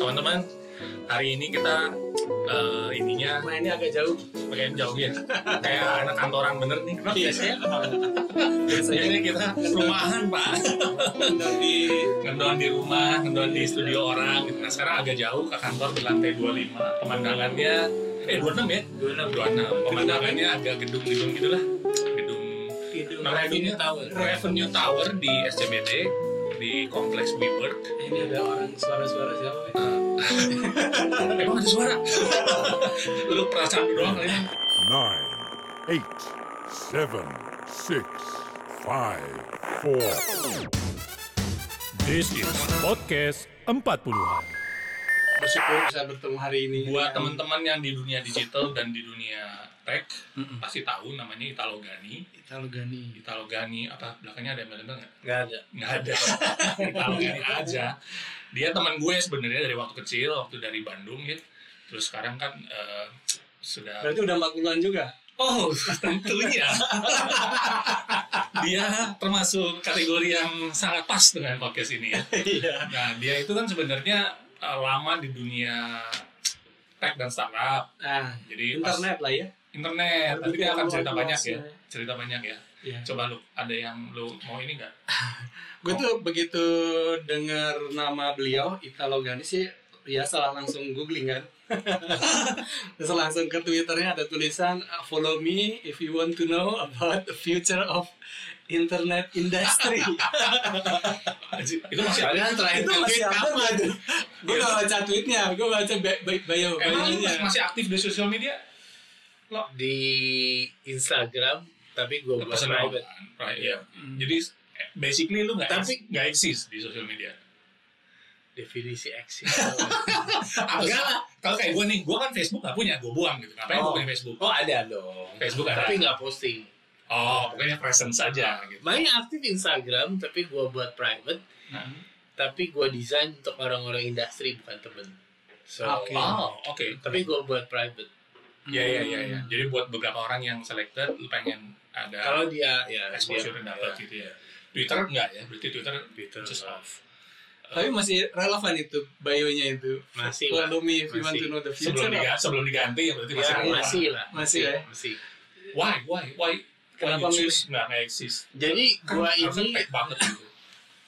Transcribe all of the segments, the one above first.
teman-teman hari ini kita eh, ininya mainnya agak jauh. Pengen jauh ya kayak anak kantoran bener nih. Biasanya? Biasanya kita rumahan pak. Di ngendon di rumah ngendon di studio orang. Gitu. nah sekarang agak jauh ke kantor di lantai 25 pemandangannya eh 26 ya? 26 pemandangannya agak gedung-gedung gitulah. Gedung Gedung Revenue Tower. Revenue Tower di SCBD di kompleks WeWork ini ada orang suara-suara siapa ya? emang ada suara lu perasaan doang kali ini nine, eight, seven, six, five, four. This is podcast 40-an. bersyukur bisa bertemu hari ini buat teman-teman yang di dunia digital dan di dunia tech pasti tahu namanya Italo Gani Italo Gani Italo Gani apa belakangnya ada embel-embel nggak? Nggak ada. Nggak ada. Italo Gani aja. Dia teman gue sebenarnya dari waktu kecil waktu dari Bandung ya. Terus sekarang kan eh, sudah berarti udah 40-an juga? Oh tentunya. Dia termasuk kategori yang sangat pas dengan podcast ini ya. Iya. Nah dia itu kan sebenarnya eh, lama di dunia tech dan startup. Nah jadi pas- internet lah ya internet tapi dia akan cerita banyak ya ya. cerita banyak ya Iya. coba lu ada yang lu mau ini nggak gue tuh begitu dengar nama beliau Italo Gani sih ya salah langsung googling kan terus langsung ke twitternya ada tulisan follow me if you want to know about the future of internet industry itu masih ada terakhir itu masih ada kapan? gue gak baca tweetnya gue baca bi- bi- bio emang lu bio-nya. masih aktif di sosial media di Instagram tapi gue buat Personal. private. right ya jadi eh, basically lu nggak Tapi- nggak eksis di sosial media. Definisi eksis enggak lah. Kalau kayak gue nih gue kan Facebook nggak punya gue buang gitu. Ngapain gue Oh. punya Facebook? Oh ada dong. Facebook ada. tapi nggak posting. Oh pokoknya presence saja gitu. banyak aktif Instagram tapi gue buat private. Nah. tapi gue desain untuk orang-orang industri bukan temen. So Oke. oh oke. tapi gue buat private ya ya ya ya jadi buat beberapa orang yang selected lu pengen ada kalau dia ya exposure dia- dapat ya. gitu ya. Twitter enggak ya? Berarti Twitter Twitter just off. Tapi masih relevan itu bio-nya itu. Masih, follow me if you want masih. to know the future. sebelum diganti sebelum diganti ya berarti ya masih relevan. masih lah. Masih ya? masih. Why why why? Kenapa nggak nggak eksis jadi kan harusnya ini tech banget gitu.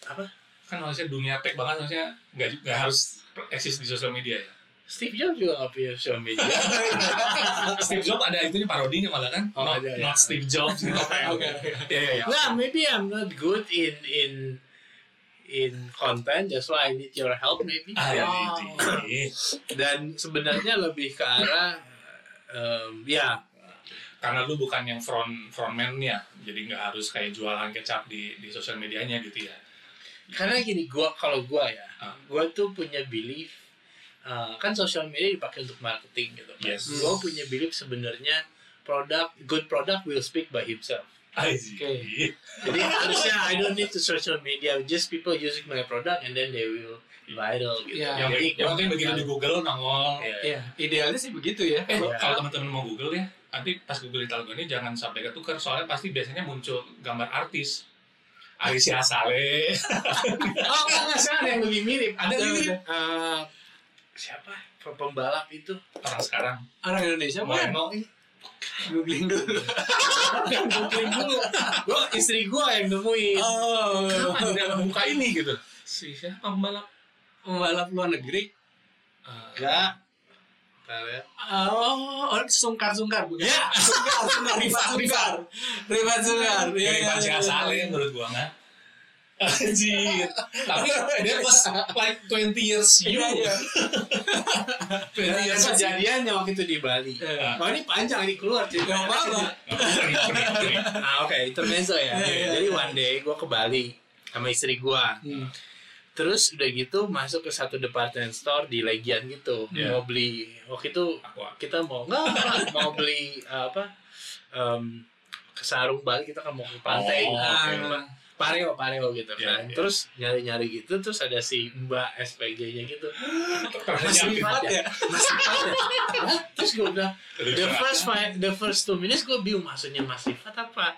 Apa? Kan harusnya dunia tech banget harusnya nggak nggak harus eksis di sosial media ya Steve Jobs juga nggak punya social media Steve Jobs ada itunya parodinya malah kan Oh, not, ada, ya. not Steve Jobs gitu Oke, oke. ya ya ya Nah, maybe I'm not good in in in content, that's why I need your help maybe. Ah, ya, Oh. Dan sebenarnya lebih ke arah em, ya karena lu bukan yang front frontman ya jadi nggak harus kayak jualan kecap di di sosial medianya gitu ya karena gini gua kalau gua ya, Ah. gua tuh punya belief eh, kan sosial media dipakai untuk marketing gitu. kan. Yes. Gua punya belief sebenarnya produk good product will speak by himself. I see. Oke. Jadi harusnya I don't need to social media, just people using my product and then they will viral gitu. Ya. yang, yang mungkin begitu di Google nongol Iya. Iya, idealnya sih begitu ya. Eh, Iya. kalau teman-teman mau Google ya, nanti pas Google Italgo ini jangan sampai ketukar, soalnya pasti biasanya muncul gambar artis. Alicia Saleh. Oh, enggak salah ada yang lebih mirip. Ada yang mirip? Eh, siapa? Pembalap itu. Orang sekarang. Orang Indonesia mah Moreno. googling dulu. Googling dulu. Gua istri gua yang nemuin. Oh, Kenapa tidak membuka ini gitu? Si siapa pembalap? pembalap luar negeri. Eh, Enggak. Bentar ya. Oh, orang sungkar-sungkar bukan? Ya. sungkar, sungkar, Rifat Sungkar. Rifat Sungkar. Dari iya, iya, Saleh iya. menurut gua nggak. Anjir. Tapi that was like 20 years you. Iya, iya. 20 Dan years ago. kejadiannya waktu itu di Bali. Iya. Oh ini panjang ini keluar cerita. Gak apa-apa. Ah oke, intermezzo ya. Iya, iya, Jadi iya. one day gua ke Bali sama istri gua. Hmm. Terus udah gitu masuk ke satu department store di Legian gitu. Iya. Mau beli waktu itu kita mau nggak nggak, mau beli apa ke sarung Bali kita kan mau ke pantai Oh, Ah, oke. Pareo pareo gitu Iya, kan. iya. terus nyari nyari gitu terus ada si Mbak SPG-nya gitu. Mas Rifat ya? Mas Rifat ya? Terus gue bilang the first five, the first two minutes gue bingung maksudnya Mas Rifat apa?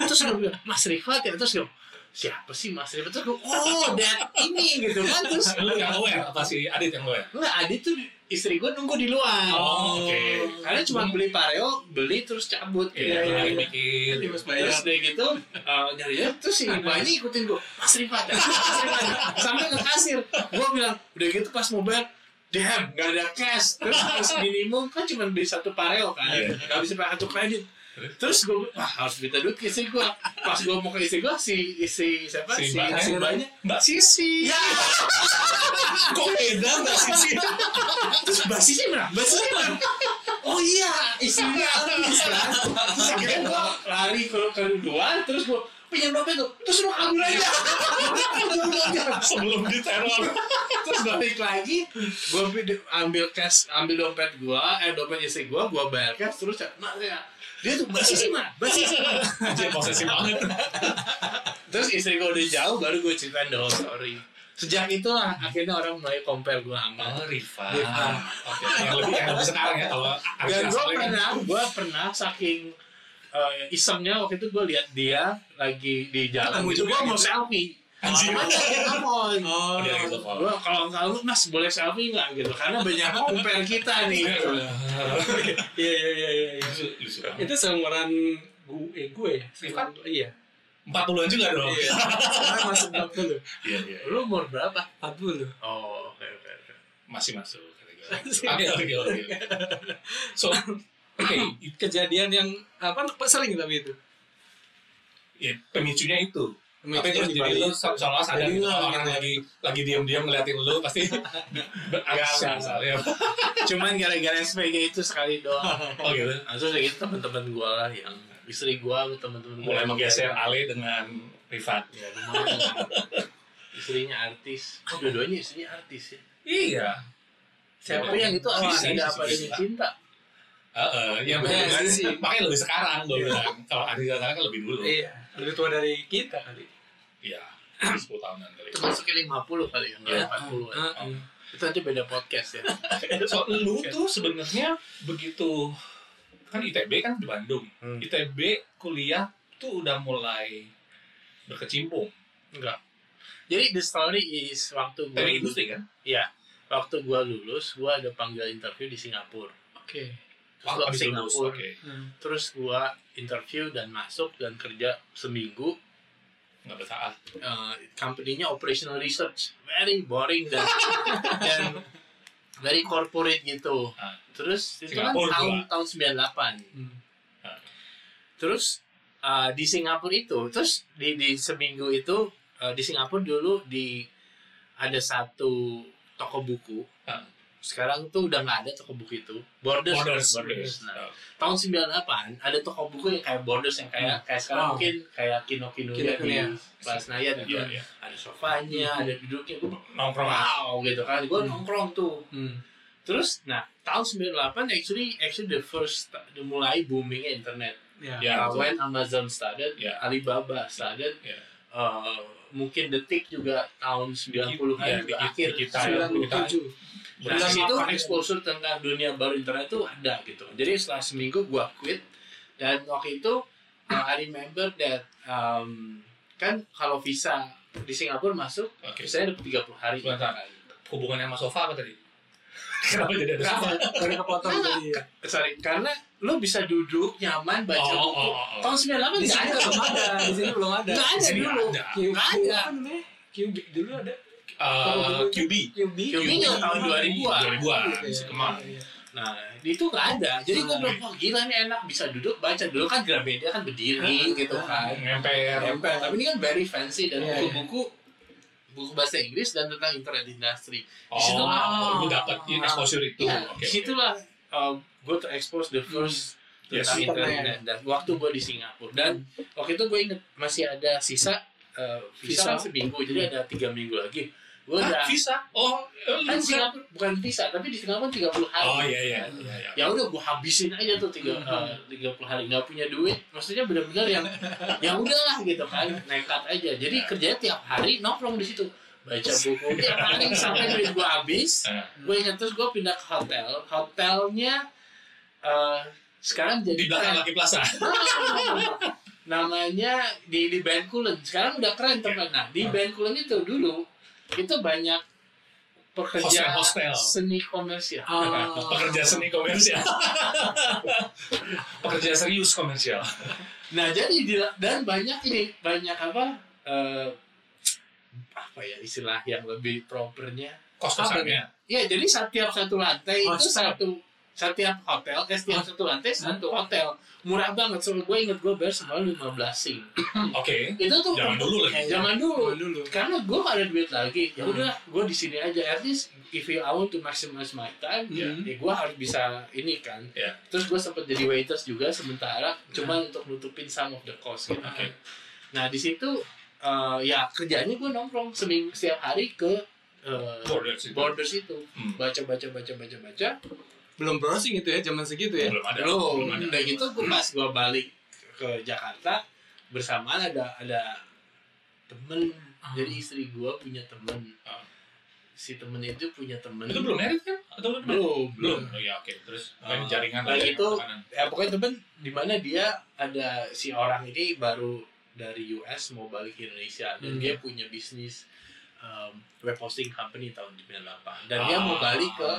Terus gue bilang Mas Rifat ya? Terus gue siapa sih Mas Rifat terus gue oh that ini gitu kan terus Lu yang aware apa si Adit yang aware? Enggak, Adit tuh istri gue nunggu di luar. Oh, oke. Karena cuma beli pareo, beli terus cabut. Iya, iya, iya. mikir. Mas Bayar. Terus dari gitu, uh, nyari terus si Mbaknya ikutin gue, Mas Rifat, ya, Mas Rifat. Sampai ke kasir. Gue bilang, udah gitu pas mobile, damn, gak ada cash. Terus harus minimum kan cuma beli satu pareo kan. Iya. Gak bisa pakai kartu kredit. Terus gue, wah harus minta duit ke istri gue. Pas gue mau ke istri gue, si, si siapa? Si Si, Mbaknya. si Mbaknya. Mbak Sisi. Ya, Kok beda Mbak Sisi? terus Mbak Sisi bilang, Mbak Sisi bilang, oh iya, istrinya habis kan. Terus akhirnya gue lari ke ke luar, terus gue pinjam dompet tuh, terus lu kabur aja. Sebelum diteror. terus balik lagi, gue ambil cash, ambil dompet gue, eh dompet istri gue, gue bayar cash, terus mak ya, dia tuh Sisi mah. Anjir posesif banget. Terus istri gue udah jauh, baru gue ceritain the whole story. Sejak itulah akhirnya orang mulai compare gue sama Oh. Rifa. Oke, yang lebih yang lebih sekarang ya kalau dan gue pernah gue pernah saking uh, isengnya waktu itu gue lihat dia lagi di jalan Ketemu juga gue mau gitu. selfie Anjir. Dia telepon Oh, gitu, kalau kalau mas boleh selfie nggak gitu karena banyak compare kita nih iya iya iya iya. iya. Lucu banget. Itu seumuran gue, eh, gue ya. Iya. 40-an juga dong. Iya. Masuk 40. Iya, iya. lu umur berapa 40. oh oke oke oke Masih masuk. Oke, oke, oke. So, oke, Kejadian yang apa sering tapi itu. ya, pemicunya itu. Tapi terus di jadi Bali. lu so- seolah sadar Jadi gitu, nggak orang gitu. lagi lagi diam-diam ngeliatin lu pasti berasal ya. cuman gara-gara SPG itu sekali doang Oh gitu. nah, terus kayak gitu teman-teman gue lah yang istri gue teman-teman gua Mulai yang menggeser Ale dengan Rifat. ya lumayan istrinya artis oh dua-duanya istrinya artis ya Iya. Siapa tapi yang itu apa Sisi, ada apa dengan cinta Heeh, yang Iya, benar sih. makanya lebih sekarang gue bilang. Kalau Adi sekarang kan lebih dulu. Iya. Lebih tua dari kita kali. Iya. 10 tahunan kali. itu masuknya 50 kali ya Iya. nggak 40 ya. Heeh. itu nanti beda podcast ya So, lu tuh sebenarnya begitu kan ITB kan di Bandung. Hmm. ITB kuliah tuh udah mulai berkecimpung. enggak jadi the story is waktu gua Teknik industri kan? iya waktu gua lulus gua ada panggil interview di Singapura Oke. terus Oh, gua ke habis lulus, Singapura Oke. Hmm. terus gua interview dan masuk dan kerja seminggu Nggak bersalah. uh, company-nya operational research very boring dan dan very corporate gitu Ah. terus itu kan tahun juga. tahun 98 Hmm. terus uh, di Singapura itu terus di di seminggu itu uh, di Singapura dulu di ada satu toko buku Ah. Sekarang tuh udah nggak ada toko buku itu Borders Borders, Borders. Borders. Nah, tahun 98 ada toko buku yang kayak Borders yang kayak kayak sekarang Oh. mungkin kayak Kino Kino di Kinokuniya. Plaza Senayan gitu Iya, iya. ada sofanya ada duduknya gue Nongkrong. wow gitu kan gue Hmm. nongkrong tuh Hmm. terus nah tahun 98 actually actually the first the mulai boomingnya internet Ya. Ya, uh, betul. when Amazon started, Ya. Alibaba started, Ya. uh, mungkin detik juga tahun 90-an Ya, juga dikit- akhir. dikit- Sembilan- 97. Nah, itu exposure tentang dunia baru internet tuh ada gitu. Jadi setelah seminggu gua quit dan waktu itu uh, I remember that um, kan kalau visa di Singapura masuk, Oke. visanya udah 30 hari. Sebentar. Hubungannya sama sofa apa tadi? Kenapa jadi ada sofa? Karena kepotong tadi ya. Sorry, karena lo bisa duduk nyaman baca Oh, buku. oh, oh. Tahun 98 Di nggak sini ada. belum ada. Di sini belum ada. Nggak ada Di sini dulu. ada. Q- Nggak Q- ada. namanya? QB dulu ada. Eh, QB. QB. QB nya tahun 2000-an. 2000-an. Iya, Masih kemar. iya. Nah, itu nggak ada. Jadi gue bilang, wah gila nih enak bisa duduk baca. Dulu kan Gramedia kan berdiri gitu kan. Ngemper. Nempel. Tapi ini kan very fancy dan Iya, buku-buku buku bahasa Inggris dan tentang internet industry. Oh, situ- lu dapat Oh. exposure itu. Iya, Oke, di oke. situlah gue terexpose the first Yes. tentang internet Internet. dan waktu gue di Singapura dan waktu itu gue inget masih ada sisa uh, visa, Visa. kan seminggu jadi ada tiga minggu lagi gue Hah, udah visa? Oh, eh, lu kan bukan- Singapura bukan visa tapi di Singapura 30 hari. Oh iya iya iya. iya. ya udah gue habisin aja tuh tiga eh, tiga puluh hari. Nggak punya duit maksudnya benar-benar yang ya udahlah gitu kan nekat aja. Jadi kerjanya tiap hari nongkrong di situ. Baca buku tiap hari sampai duit gue habis. Eh, gue ingat terus gue pindah ke hotel. Hotelnya eh, sekarang jadi Di belakang Lucky Plaza. namanya di di Bencoolen. Sekarang udah keren teman. Nah di Bencoolen itu dulu itu banyak pekerja Hostel-hostel. seni komersial Ah. pekerja seni komersial pekerja serius komersial nah jadi di- dan banyak ini banyak apa eh, apa ya istilah yang lebih propernya kos kosannya ya jadi setiap satu lantai itu Hostel. satu setiap hotel eh, setiap satu lantai satu hotel murah banget soalnya gue inget gue bayar semalam 15 sing oke itu tuh Zaman dulu lagi. zaman dulu dulu. karena gue gak ada duit lagi ya Hmm. udah gue di sini aja at least if you I want to maximize my time ya, Hmm. ya gue harus bisa ini kan Ya. terus gue sempat jadi waiters juga sementara cuma untuk nutupin some of the cost gitu Oke. nah di situ eh, ya kerjanya gue nongkrong seminggu setiap hari ke eh, Borders itu. borders itu Hmm. baca baca baca baca baca Belum browsing itu ya zaman segitu ya. belum ada belum belum ada udah gitu pas gue balik ke Jakarta bersamaan ada ada temen jadi istri gue punya temen Ah. si temen itu punya temen itu belum merit kan atau married? belum belum oh, ya oke terus Ah. kan jaringan Nah, lah, itu- makanan. ya pokoknya temen di mana dia ada si orang ini baru dari US mau balik ke Indonesia dan Hmm. dia punya bisnis um, web hosting company tahun 98 dan dia mau Ah. balik ke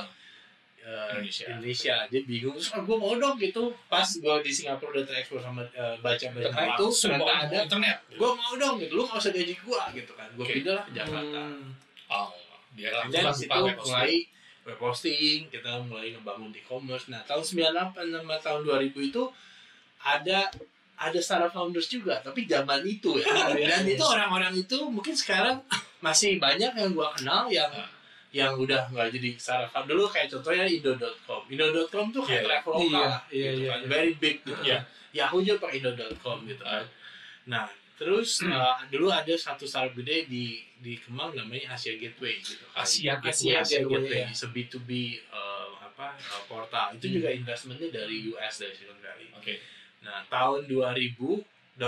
uh, Indonesia. Indonesia. dia bingung. Terus gue mau dong gitu. Pas gue di Singapura udah terekspor sama uh, baca-baca Ternyata itu semua ternyata ada. internet. Gue mau dong gitu. Lu gak usah gaji gue gitu kan. Gue Oke. pindah lah. Ke Jakarta. Hmm. oh dia langsung situ mulai web hosting kita mulai ngebangun e-commerce. Nah tahun 98 sama tahun 2000 itu ada ada startup founders juga tapi zaman itu ya. Dan itu orang-orang itu mungkin sekarang masih banyak yang gua kenal yang Ah. Yang udah nggak jadi startup dulu kayak contohnya indo.com indo.com tuh kayak Iya. level lokal Iya, iya, gitu iya, kan iya. very big gitu Iya. Yahoo juga pakai indo.com gitu kan Ah. nah terus uh, dulu ada satu startup gede di di Kemang namanya Asia Gateway gitu kan. Asia Gateway. Asia, Asia Gateway, Gateway, ya. It's a B2B uh, apa uh, portal itu Hmm. juga investmentnya dari US dari Silicon Valley oke nah tahun 2000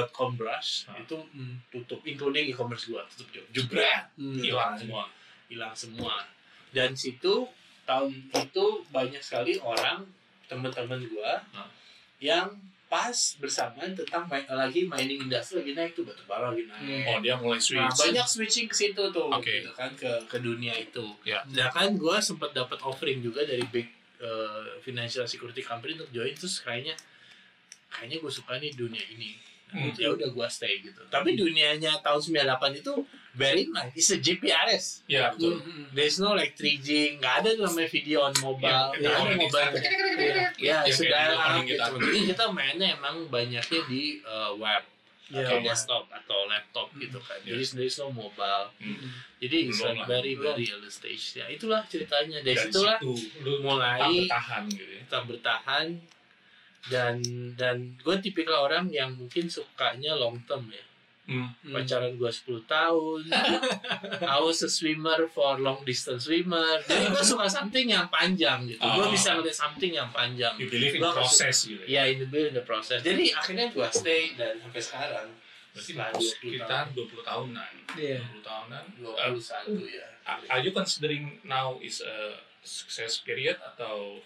.com brush Ah. itu Hmm. tutup including e-commerce gua tutup juga jebret Hmm. hilang semua hilang semua dan situ tahun itu banyak sekali orang teman-teman gua Ah. yang pas bersamaan tentang main- lagi mining industry lagi naik tuh batu bara lagi naik oh dia mulai switch Nah, banyak switching ke situ tuh Oke. gitu kan ke ke dunia itu. Ya. Nah kan gue sempat dapat offering juga dari big uh, financial security company untuk join terus kayaknya kayaknya gue suka nih dunia ini. Hmm. Ya udah gue stay gitu. Tapi dunianya tahun 98 itu very nice. It's a GPRS. ya betul Hmm. There's no like 3G, nggak ada tuh namanya video on mobile. Ya, ada mobile. Ya, Ya, sudah calling gitu. Jadi kita mainnya emang banyaknya di uh, web Ya, atau ya. desktop atau laptop gitu kan. Ya. Jadi there's no mobile. Hmm. Jadi it's like lah, very very early stage. Ya itulah ceritanya. Dari dari situlah situ lu mulai bertahan gitu ya kita bertahan dan dan gue tipikal orang yang mungkin sukanya long term ya. hmm. Pacaran gue 10 tahun. I was a swimmer for long distance swimmer. Jadi gue suka something yang panjang gitu. Gue Oh. bisa ngeliat something yang panjang. you believe in Gua nggak process gitu Ya ya in the in the process. Jadi akhirnya gue stay dan sampai sekarang. berarti Setelah 20 sekitar 20 tahunan Iya. 20 tahunan tahun. Uh, 21 ya. are you considering now is a success period atau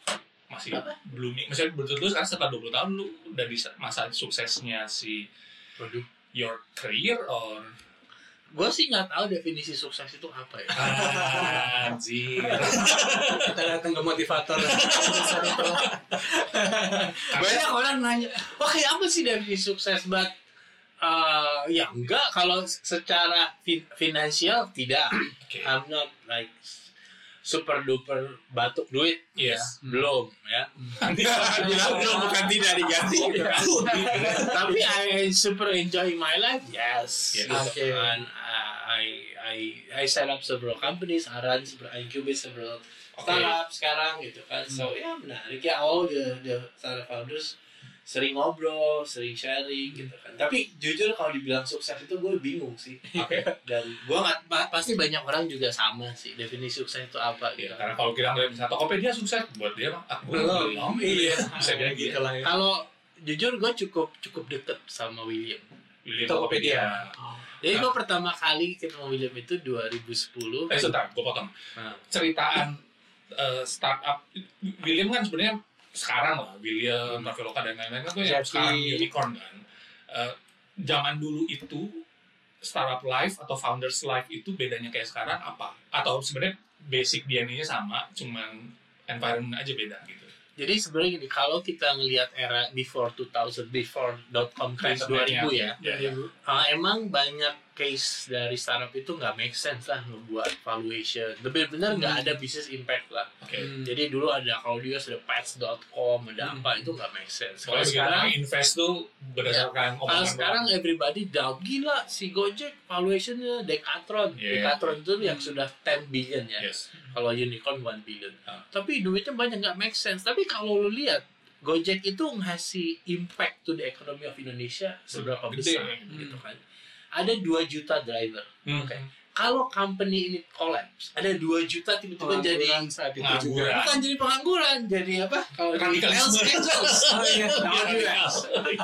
masih blooming misalnya betul betul sekarang setelah 20 tahun lu udah di masa suksesnya si Waduh. your career or Gue sih nggak tahu definisi sukses itu apa ya. anjir Kita datang ke motivator. banyak orang nanya wah kayak apa sih definisi sukses but uh, ya enggak kalau secara fin- finansial tidak Oke. I'm not like super duper batuk duit Yes. belum ya Bilang belum bukan tidak diganti kan. tapi I super enjoy my life yes Yes. gitu Oke. kan. I I I set up several companies I run several I incubate several Oke. startup sekarang gitu kan so ya menarik ya all the the startup founders sering ngobrol sering sharing gitu kan tapi jujur kalau dibilang sukses itu gue bingung sih Oke. dan gue nggak pa- pasti banyak orang juga sama sih definisi sukses itu apa gitu Ya, karena kalau kita ngeliat misalnya Tokopedia sukses buat dia mah ah, gue Belum. Iya. bisa jadi gitu Gitu lah ya. kalau jujur gue cukup cukup deket sama William Pilih Tokopedia. jadi gue pertama kali ketemu William itu 2010 Eh sebentar, gue potong. Nah. Ceritaan eh, startup William kan sebenarnya sekarang lah William, Hmm. Traveloka dan lain-lain kan tuh yang sekarang unicorn kan. Eh, zaman dulu itu startup life atau founders life itu bedanya kayak sekarang apa? Atau sebenarnya basic DNA-nya sama, cuman environment aja beda gitu. Jadi sebenarnya gini, kalau kita ngelihat era before 2000, before dot com crash 2000 ya, Ya, ya. uh, emang banyak case dari startup itu nggak make sense lah ngebuat valuation. Benar-benar nggak ada business impact lah. Oke. Hmm. Jadi dulu ada kalau dia ada pets.com, ada Hmm. apa itu nggak make sense. Kalau Kalau sekarang invest tuh berdasarkan Kalau omongan sekarang everybody doubt gila si Gojek valuationnya Decathlon, Yeah. Decathlon itu yang sudah 10 billion ya. Yes. Kalau unicorn 1 billion. Ah. Tapi duitnya banyak nggak make sense. Tapi kalau lu lihat Gojek itu ngasih impact to the economy of Indonesia seberapa Gede. besar gitu kan. Ada 2 juta driver. Hmm. Oke. Kalau company ini collapse, ada 2 juta tiba-tiba jadi Pengangguran saat itu Pengangguran. juga. bukan jadi pengangguran, jadi apa? Kalau di Radikalisme. Oh iya.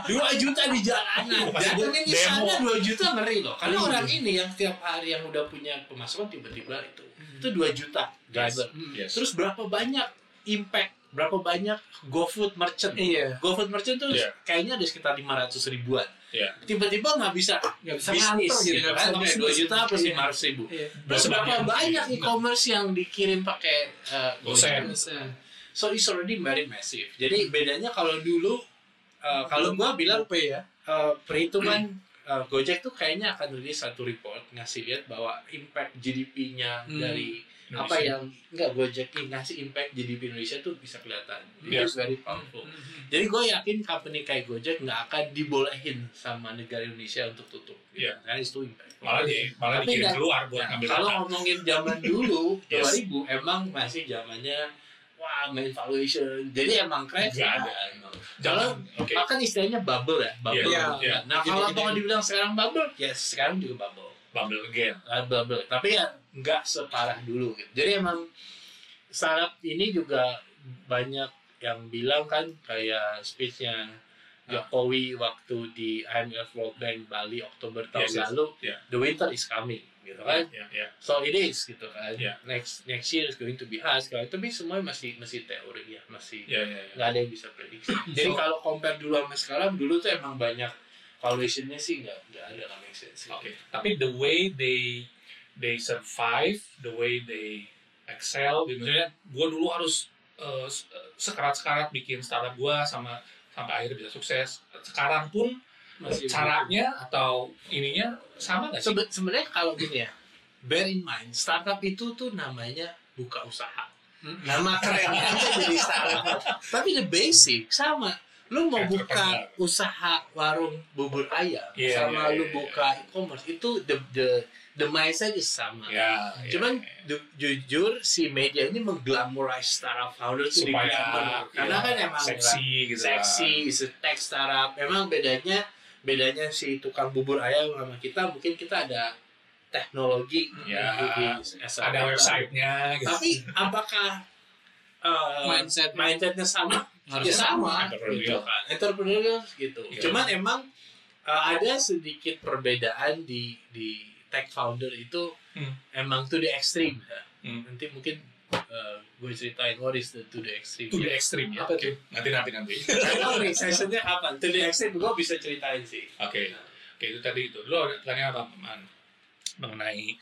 Dua juta di jalanan. Datangin di Demo. sana dua juta ngeri loh. Karena orang ini yang tiap hari yang udah punya pemasukan tiba-tiba itu itu dua juta driver. Yes. Terus berapa banyak impact? Berapa banyak GoFood merchant? Iya. GoFood merchant tuh Iya. kayaknya ada sekitar 500 ribuan. Iya. Tiba-tiba nggak bisa Nggak bisa bisnis gitu, gitu kan. bisnis. 2 juta plus Iya. 500 ribu. Iya. Terus berapa Banyak. e-commerce yang dikirim pakai uh, Gosen. So it's already very massive. Jadi bedanya kalau dulu uh, kalau gua bilang GoPay ya. uh, perhitungan uh, Gojek tuh kayaknya akan rilis satu report ngasih lihat bahwa impact GDP-nya Hmm. dari Indonesia. apa yang enggak Gojek ngasih impact GDP Indonesia tuh bisa kelihatan. Yes. It's very powerful. Hmm. Jadi gue yakin company kayak Gojek nggak akan dibolehin sama negara Indonesia untuk tutup. Iya. Karena itu impact. Malah di malah Tapi dikirim nggak- keluar buat Ya, ngambil kalau ngomongin zaman dulu Yes. 2000 emang masih zamannya wah main valuation. Jadi emang crash Nggak ya, ada. emang. Kalau Oke. bahkan istilahnya bubble ya, bubble. Iya, iya. Nah, kalau Gini-gini. mau dibilang sekarang bubble, yes, sekarang juga bubble. Bubble again. Ah, bubble. Tapi ya nggak separah dulu gitu. Jadi emang startup ini juga banyak yang bilang kan kayak speechnya Jokowi waktu di IMF World Bank Bali Oktober tahun Yes, yes. lalu, Yeah. the winter is coming, gitu kan? Ya, ya. So it is gitu kan. Yeah. Next next year is going to be harsh. Kalau tapi semua masih masih teori ya, masih ya, ya. nggak ada yang bisa prediksi. Jadi So- kalau compare dulu sama sekarang, dulu tuh emang banyak valuationnya sih nggak nggak ada nggak make sense. Oke. Tapi the way they they survive, the way they excel, gitu. Maksudnya gue dulu harus uh, se- sekarat-sekarat bikin startup gue sama sampai akhirnya bisa sukses. Sekarang pun Masih caranya atau ininya sama nggak sih? Sebe- sebenarnya kalau gini ya, bear in mind, startup itu tuh namanya buka usaha. Hmm. Nama kerennya jadi startup. Tapi the basic sama. Lu mau buka usaha warung bubur ayam Iya, sama iya, lu iya, buka e-commerce itu the the the mindset is sama. Ya, ya, Cuman ya. ju- jujur si media ini mengglamorize startup founder supaya diglamor. karena ya, kan emang seksi gitu kan. seksi, is a tech startup. Memang bedanya bedanya si tukang bubur ayam sama kita mungkin kita ada teknologi Ya, a ada websitenya gitu. Tapi apakah uh, Mindset. mindsetnya sama? Harusnya ya sama, Entrepreneurial. gitu kan. Entrepreneurial gitu. Iya. Cuman emang uh, ada sedikit perbedaan di di tech founder itu Hmm. emang to the extreme. ya. Hmm. Nanti mungkin uh, gue ceritain what is the to the extreme. To the extreme ya. Apa Oke. Nanti nanti nanti. Tahu nih sessionnya kapan. To the extreme gue bisa ceritain sih. Oke. Oke itu tadi itu. Lo tanya apa Man? Mengenai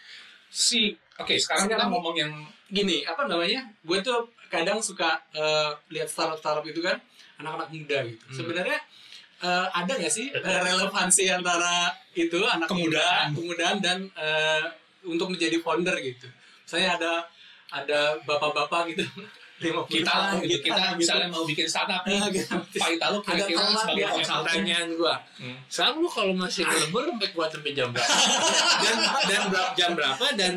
si Oke, sekarang kita Sekarang- ngomong yang gini apa namanya gue tuh kadang suka eh, lihat startup startup itu kan anak-anak muda gitu Hmm. sebenarnya eh, ada nggak sih eh, relevansi antara itu anak muda kemudaan dan eh, untuk menjadi founder gitu saya ada ada bapak-bapak gitu 50 kita lah gitu. Kita misalnya mau bikin startup nih. Gitu. Pak Ita lo Ada kira-kira sebagai dia, konsultan. Pertanyaan gue. Hmm. Sekarang lu kalau masih ngelebur sampai kuat sampai jam berapa? dan dan berapa jam berapa dan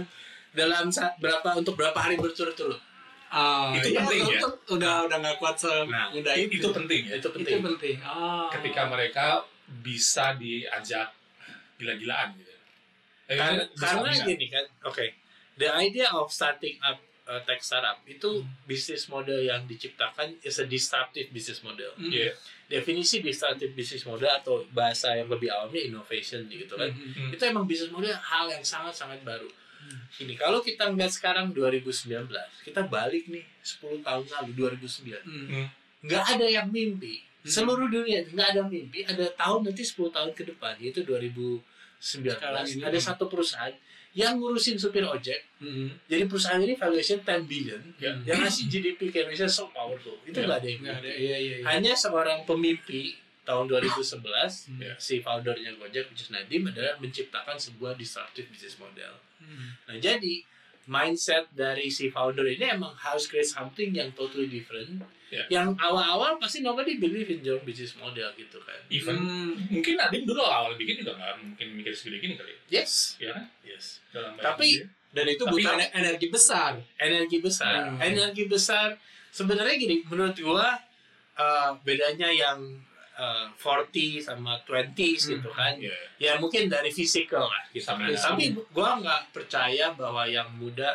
dalam saat berapa untuk berapa hari berturut-turut? Ah, Itu iya, penting itu- ya? itu udah udah nggak kuat Nah, semudah Itu, itu penting ya. Itu itu penting. penting Ah. Ketika mereka bisa diajak gila-gilaan gitu. Eh, Karena, bisa- karena bisa. gini kan, oke. The idea of starting up a tech startup itu Hmm. bisnis model yang diciptakan is a disruptive business model. Mm. Iya. Definisi disruptive business model atau bahasa yang lebih awamnya innovation gitu kan. Mhm. Hmm. Itu emang bisnis model hal yang sangat-sangat baru. Ini kalau kita ngeliat sekarang 2019, kita balik nih 10 tahun lalu 2009. Mm. Hmm. nggak ada yang mimpi seluruh dunia nggak ada mimpi ada tahun nanti 10 tahun ke depan yaitu 2019 Sekarang ini. ada satu perusahaan yang ngurusin supir ojek Hmm. jadi perusahaan ini valuation 10 billion Ya. yang ngasih GDP ke Indonesia so powerful itu Ya. nggak ada yang ada. mimpi. Iya iya. iya. hanya seorang pemimpi tahun 2011 Ya. si foundernya Gojek which is Nadim adalah menciptakan sebuah disruptive business model Hmm. nah jadi mindset dari si founder ini emang harus create something yang totally different Ya. yang awal-awal pasti nobody believe in your business model gitu kan Even Hmm. mungkin Nadim dulu awal bikin juga nggak mungkin mikir segede gini kali. yes Ya kan? yes Dalam Tapi- bayangan Dan itu Tapi butuh ener- energi besar. energi besar Hmm. energi besar sebenarnya gini menurut gua uh, bedanya yang uh, 40 sama 20s Hmm. gitu kan dia. ya mungkin dari physical lah gitu Sama- kan. tapi gua nggak percaya bahwa yang muda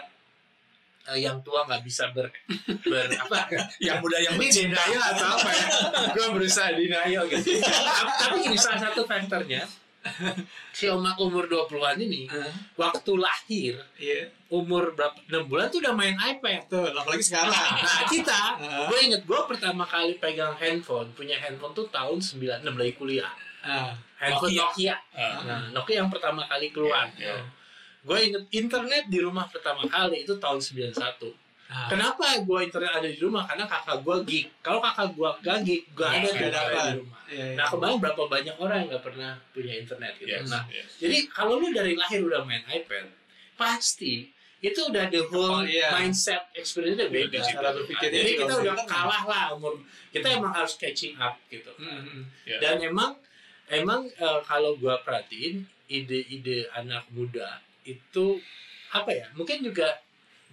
eh, yang tua nggak bisa ber, ber apa Yang muda yang ini denial atau apa ya gua berusaha denial gitu tapi gini salah satu faktornya si omak umur 20-an ini waktu lahir Iya. umur berapa 6 bulan tuh udah main iPad Tuh, apalagi sekarang. Nah kita, Ah. gue inget gue pertama kali pegang handphone, punya handphone tuh tahun 96 lagi kuliah. Ah. Handphone Nokia. Ah. Nah, Nokia yang pertama kali keluar. Iya, iya. Gue inget internet di rumah pertama kali itu tahun 91. Ah. Kenapa gue internet ada di rumah? Karena kakak gue geek. Kalau kakak gue gak geek, gue Nggak ada di rumah. Iya, iya. Nah kemarin berapa banyak orang yang gak pernah punya internet gitu. Yes, Nah, yes. jadi kalau lu dari lahir udah main iPad, pasti itu udah the whole Oh, iya. mindset experience udah beda. Cara berpikirnya Jadi kita udah kalah lah umur kita emang harus catching up gitu. Hmm, hmm. Ya. Dan emang emang eh, kalau gua perhatiin ide-ide anak muda itu apa ya? Mungkin juga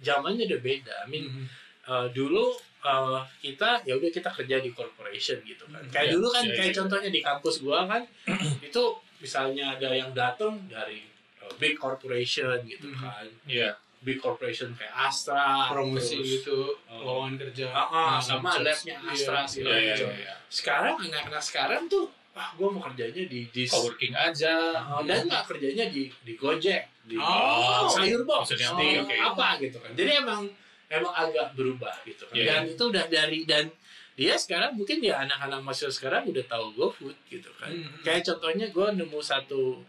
zamannya udah beda. I mean Hmm. eh, dulu eh, kita ya udah kita kerja di corporation gitu kan. Kayak Ya, dulu kan ya, kayak ya. contohnya di kampus gua kan itu misalnya ada yang datang dari eh, big corporation gitu Mhm. kan. Iya. Big corporation kayak Astra, promosi terus, gitu, Oh. lowongan kerja. Ah, Nah, sama labnya Astra Iya, segala Iya, iya, macam. iya. Sekarang anak-anak sekarang tuh, wah gue mau kerjanya di di Coworking aja. Oh, dan nggak kerjanya di di Gojek, di Oh. sayur box, di oke. apa gitu kan. Jadi emang emang agak berubah gitu kan. Iya, Dan itu udah dari dan dia sekarang mungkin ya anak-anak mahasiswa sekarang udah tahu GoFood gitu kan. Hmm. Kayak contohnya gue nemu satu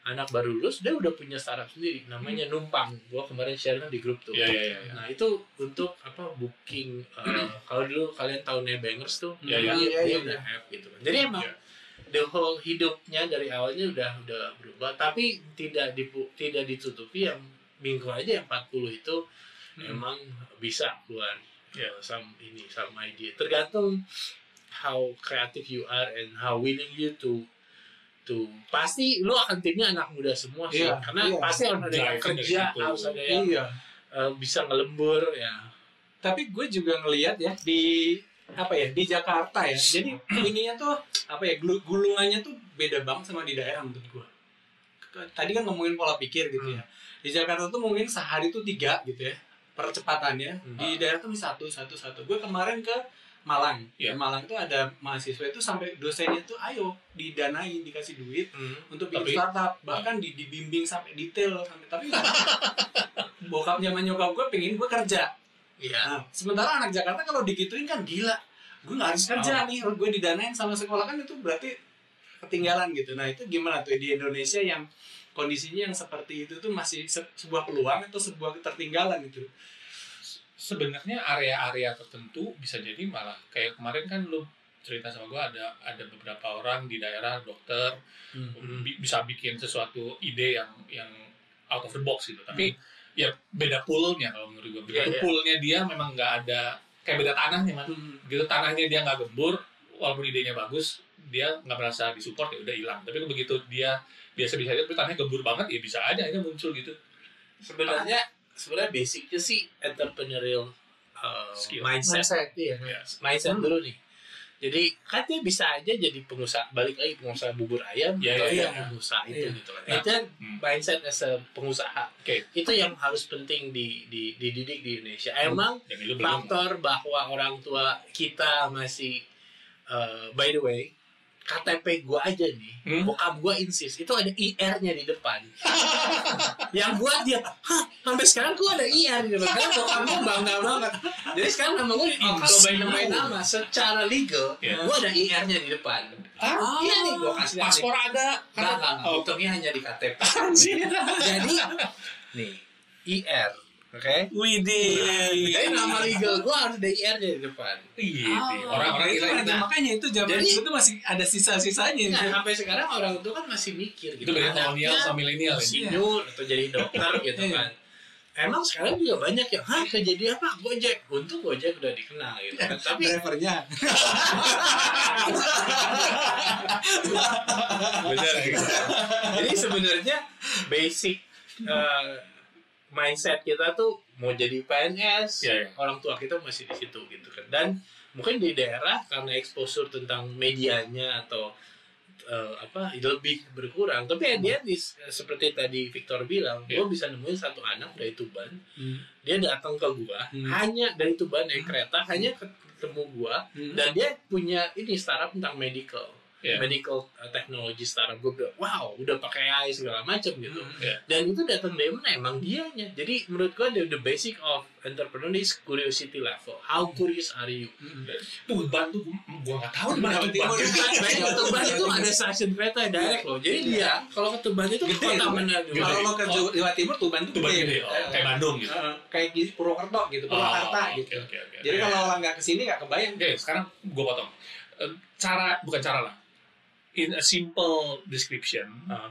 anak baru lulus, dia udah punya startup sendiri, namanya Numpang. Gue kemarin share di grup tuh. Iya, iya, iya. Nah itu untuk apa booking uh, kalau dulu kalian tahu Nebangers tuh Iya, dia, iya. Iya, dia iya, udah app gitu kan. Jadi emang Iya. The whole hidupnya dari awalnya udah udah berubah tapi tidak dipu, tidak ditutupi yang minggu aja yang 40 itu Hmm. emang bisa keluar Iya. uh, some ini some idea. Tergantung how creative you are and how willing you to to pasti lu akan timnya anak muda semua sih Iya, karena iya. pasti harus ada yang kerja situ. harus ada yang Iya. uh, bisa ngelembur ya Tapi gue juga ngelihat ya di apa ya di Jakarta ya. Jadi ininya tuh apa ya gulu- gulungannya tuh beda banget sama di daerah menurut gue. Ke- Tadi kan ngomongin pola pikir gitu ya. Di Jakarta tuh mungkin sehari tuh tiga gitu ya percepatannya. Hmm. Di daerah tuh satu satu satu. Gue kemarin ke Malang. Di Malang tuh ada mahasiswa itu sampai dosennya tuh ayo didanain dikasih duit untuk bikin Tapi- startup bahkan di, dibimbing sampai detail sampai tapi bokap sama nyokap gue pengen gue kerja Iya. nah, sementara anak Jakarta kalau digituin kan gila. Gue nggak harus kerja nih gue didanain sama sekolah kan itu berarti ketinggalan gitu. Nah itu gimana tuh di Indonesia yang kondisinya yang seperti itu tuh masih se- sebuah peluang atau sebuah ketertinggalan gitu? Sebenarnya area-area tertentu bisa jadi malah kayak kemarin kan lu cerita sama gua ada ada beberapa orang di daerah dokter Hmm. bi- bisa bikin sesuatu ide yang yang out of the box gitu. Tapi ya beda poolnya kalau menurut gua. Begitu Iya, iya. poolnya dia memang nggak ada kayak beda tanahnya man gitu tanahnya dia nggak gembur walaupun idenya bagus dia nggak merasa disupport ya udah hilang. Tapi begitu dia biasa-biasa aja tapi tanahnya gembur banget ya bisa aja aja muncul gitu. Sebenarnya sebenarnya basicnya sih entrepreneurial uh, Skill. mindset. Mindset iya. Ya mindset dulu nih jadi kan dia bisa aja jadi pengusaha balik lagi pengusaha bubur ayam Iya, atau iya, dia iya. pengusaha itu Iya. gitu kan Nah, itu kan hmm. mindset as a pengusaha Oke. itu yang harus penting di, di dididik di Indonesia emang yang itu belum faktor bahwa orang tua kita masih uh, by the way KTP gua aja nih, Hmm? bokap gua insist itu ada IR-nya di depan. yang buat dia, hah, sampai sekarang gua ada IR di depan. Karena bokap gua bangga banget. Jadi sekarang nama gua cobain namain nama secara legal, Iya. gua ada IR-nya di depan. Ah, Iya nih, gua kasih paspor ada. Enggak, enggak, enggak. Oh, Hitungnya hanya di KTP. Jadi, nih, IR, oke? Widih. Jadi nama legal gua harus ada IR-nya di depan. Iya, Ah, orang-orang itu kira ada- Nah, makanya itu zaman jadi- itu masih ada sisa-sisanya. Nah, sampai sekarang orang itu kan masih mikir itu gitu. beda Anaknya kolonial sama milenial ya. atau jadi dokter gitu Iya. kan. Emang sekarang juga banyak yang, hah kejadian apa? Gojek. Untung Gojek udah dikenal gitu kan. Tapi drivernya. Benar gitu. jadi sebenarnya basic uh, mindset kita tuh mau jadi PNS, Iya, iya. orang tua kita masih di situ gitu kan. Dan mungkin di daerah karena exposure tentang medianya atau uh, apa lebih berkurang. Tapi end is, uh, seperti tadi Victor bilang, Iya. gue bisa nemuin satu anak dari Tuban, Hmm. dia datang ke gua Hmm. hanya dari Tuban naik kereta hanya ketemu gua Hmm. dan dia punya ini startup tentang medical Iya. medical uh, technology startup gue bilang wow udah pakai AI segala macam gitu Hmm. Iya. dan itu datang dari mana emang dianya jadi menurut gue the, the basic of entrepreneur is curiosity level how curious are you Hmm. Tuban tuh gua- gua nggak tahu di mana Tuban. Nah, itu ada stasiun kereta direct loh jadi dia kalau ke Tuban itu kota mana. Kalau lo ke Jawa Timur Tuban tuh Tuban gede. gede, oh, kayak Bandung gitu. Kayak di Purwokerto gitu, Oh, Purwakarta gitu. Jadi kalau orang nggak ke sini nggak kebayang. Oke, sekarang gue potong. Eh, Cara, bukan cara lah. In a simple description, Ah.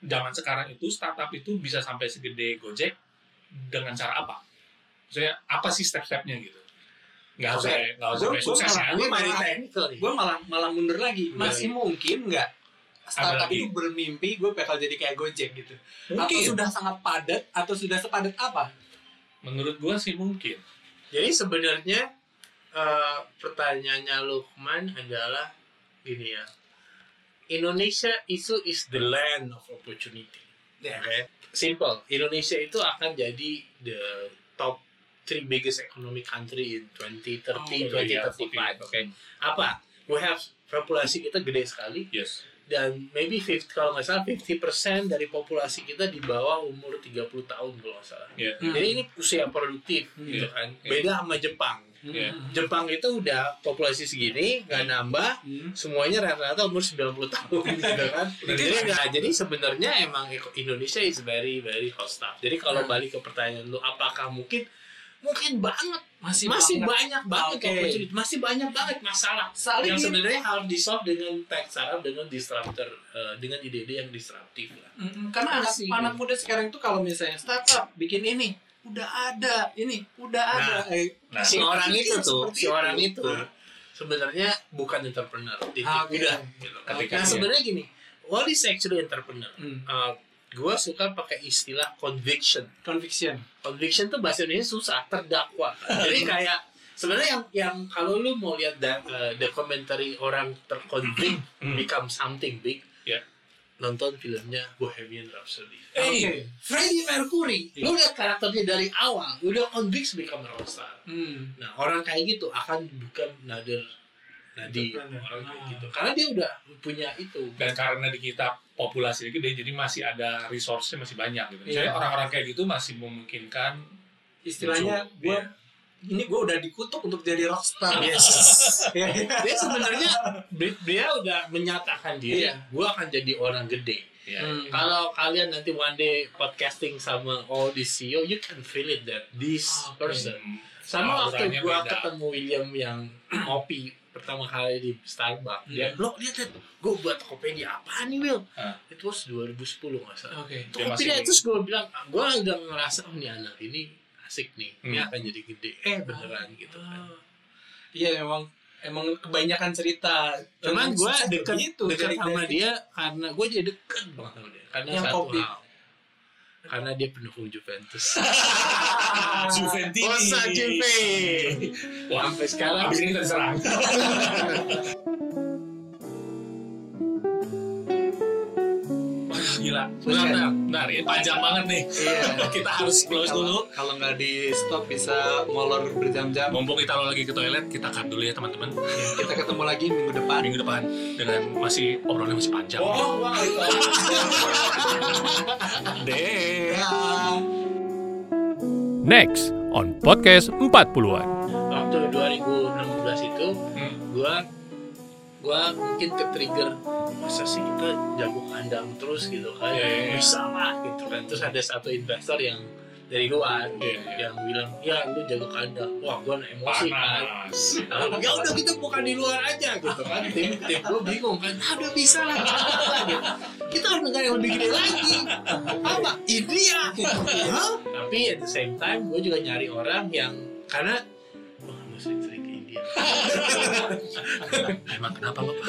zaman sekarang itu startup itu bisa sampai segede Gojek dengan cara apa? Maksudnya apa sih step-stepnya gitu? Nggak harus Oke. sampai- nggak gua sukses malah- ya. very malah- Gue malah malah mundur lagi. Masih mungkin nggak startup itu bermimpi gue bakal jadi kayak Gojek gitu. Atau Mungkin. sudah sangat padat atau sudah sepadat apa? Menurut gue sih mungkin. Jadi sebenarnya eh, pertanyaannya Lukman adalah gini ya. Indonesia itu is the land of opportunity. Ya. Oke. Simple. Indonesia itu akan jadi the top three biggest economic country in 2030, Oh, iya, 2035. Oke. Apa? We have populasi kita gede sekali Yes. dan maybe 50 kalau nggak salah 50% dari populasi kita di bawah umur 30 tahun kalau nggak salah. Ya. Hmm. Jadi ini usia produktif gitu Iya. kan. Iya. Beda sama Jepang. Iya. Jepang itu udah populasi segini nggak nambah Hmm. semuanya rata-rata umur 90 tahun gitu kan. Jadi nggak jadi sebenarnya emang Indonesia is very very hot stuff. Jadi kalau Hmm. balik ke pertanyaan lu apakah mungkin mungkin banget Masih, masih banget. banyak banget opportunity, masih banyak banget masalah Saling yang sebenarnya harus di solve dengan tech startup dengan disruptor eh, dengan ide-ide yang disruptif lah. Mm-mm, Karena anak, anak muda sekarang itu kalau misalnya startup bikin ini udah ada, ini udah ada. Eh, Nah, si orang itu tuh, si orang itu. itu sebenarnya bukan entrepreneur. Titik. Ah. Udah. gitu. Ketika Nah sebenarnya gini, what is actually entrepreneur? Hmm. Uh, gue suka pakai istilah conviction. Conviction. Conviction tuh bahasa Indonesia susah, terdakwa. Jadi kayak sebenarnya yang yang kalau lu mau lihat da, uh, documentary orang terconvict Hmm. become something big. Nonton filmnya Bohemian Rhapsody. Eh, Oke. Freddie Mercury, Iya. lu lihat karakternya dari awal, udah convict become a rockstar. Hmm. Nah orang kayak gitu akan bukan another nadi orang kayak Ah. gitu karena dia udah punya itu. dan karena di kita populasi gede jadi masih ada resource-nya masih banyak gitu. Misalnya Iya. orang-orang kayak gitu masih memungkinkan Istilahnya gue. Ini gue udah dikutuk untuk jadi rockstar. Yes. Ya, ya. dia sebenarnya dia- dia udah menyatakan diri, Iya. gua akan jadi orang gede. ya. Hmm. Kalau kalian nanti one day podcasting sama all the CEO, you can feel it that this Oke. person. Hmm. Sama waktu Auranya gua beda. ketemu William yang ngopi pertama kali di Starbucks, dia Hmm. lo lihat lihat, gue buat Tokopedia apaan nih Will? Ah. Itu was 2010 nggak salah. Oke. Dia Tokopedia masih- terus gue bilang, gue udah ngerasa oh nih anak ini asik nih, ini Hmm. akan jadi gede. Eh beneran gitu kan. Ah. Iya emang emang kebanyakan cerita. Cuman gue deket, begitu, deket sama dari- dia karena gue jadi deket banget sama dia. Karena Yang satu kopi. hal. Karena dia pendukung Juventus. Juventini. Forza Juve. Wah, Sampai sekarang ini kita gila. Bentar, bentar, bentar. Ini panjang banget nih. Iya. Kita harus close dulu. Kalau nggak di stop bisa molor berjam-jam. Mumpung kita lo lagi ke toilet, kita cut dulu ya teman-teman. Kita ketemu lagi minggu depan. Minggu depan dengan masih obrolannya masih panjang. Oh, wah, itu. Deh. Ya. Next on podcast 40-an. waktu 2016 itu Hmm. gua gua mungkin ke trigger masa sih kita jago kandang terus gitu kan? Iya, iya, iya. bisa lah gitu kan. Terus ada satu investor yang dari luar Iya, iya. yang bilang ya lu jago kandang wah gua emosi kan. Panas. Nah, ya udah kita bukan di luar aja gitu kan. Tim tim gue bingung kan. Ah, udah bisa lah gitu. kita harus negara yang lebih gede lagi. Apa? India. Tapi at the same time gue juga nyari orang yang karena wah India Emang kenapa bapak?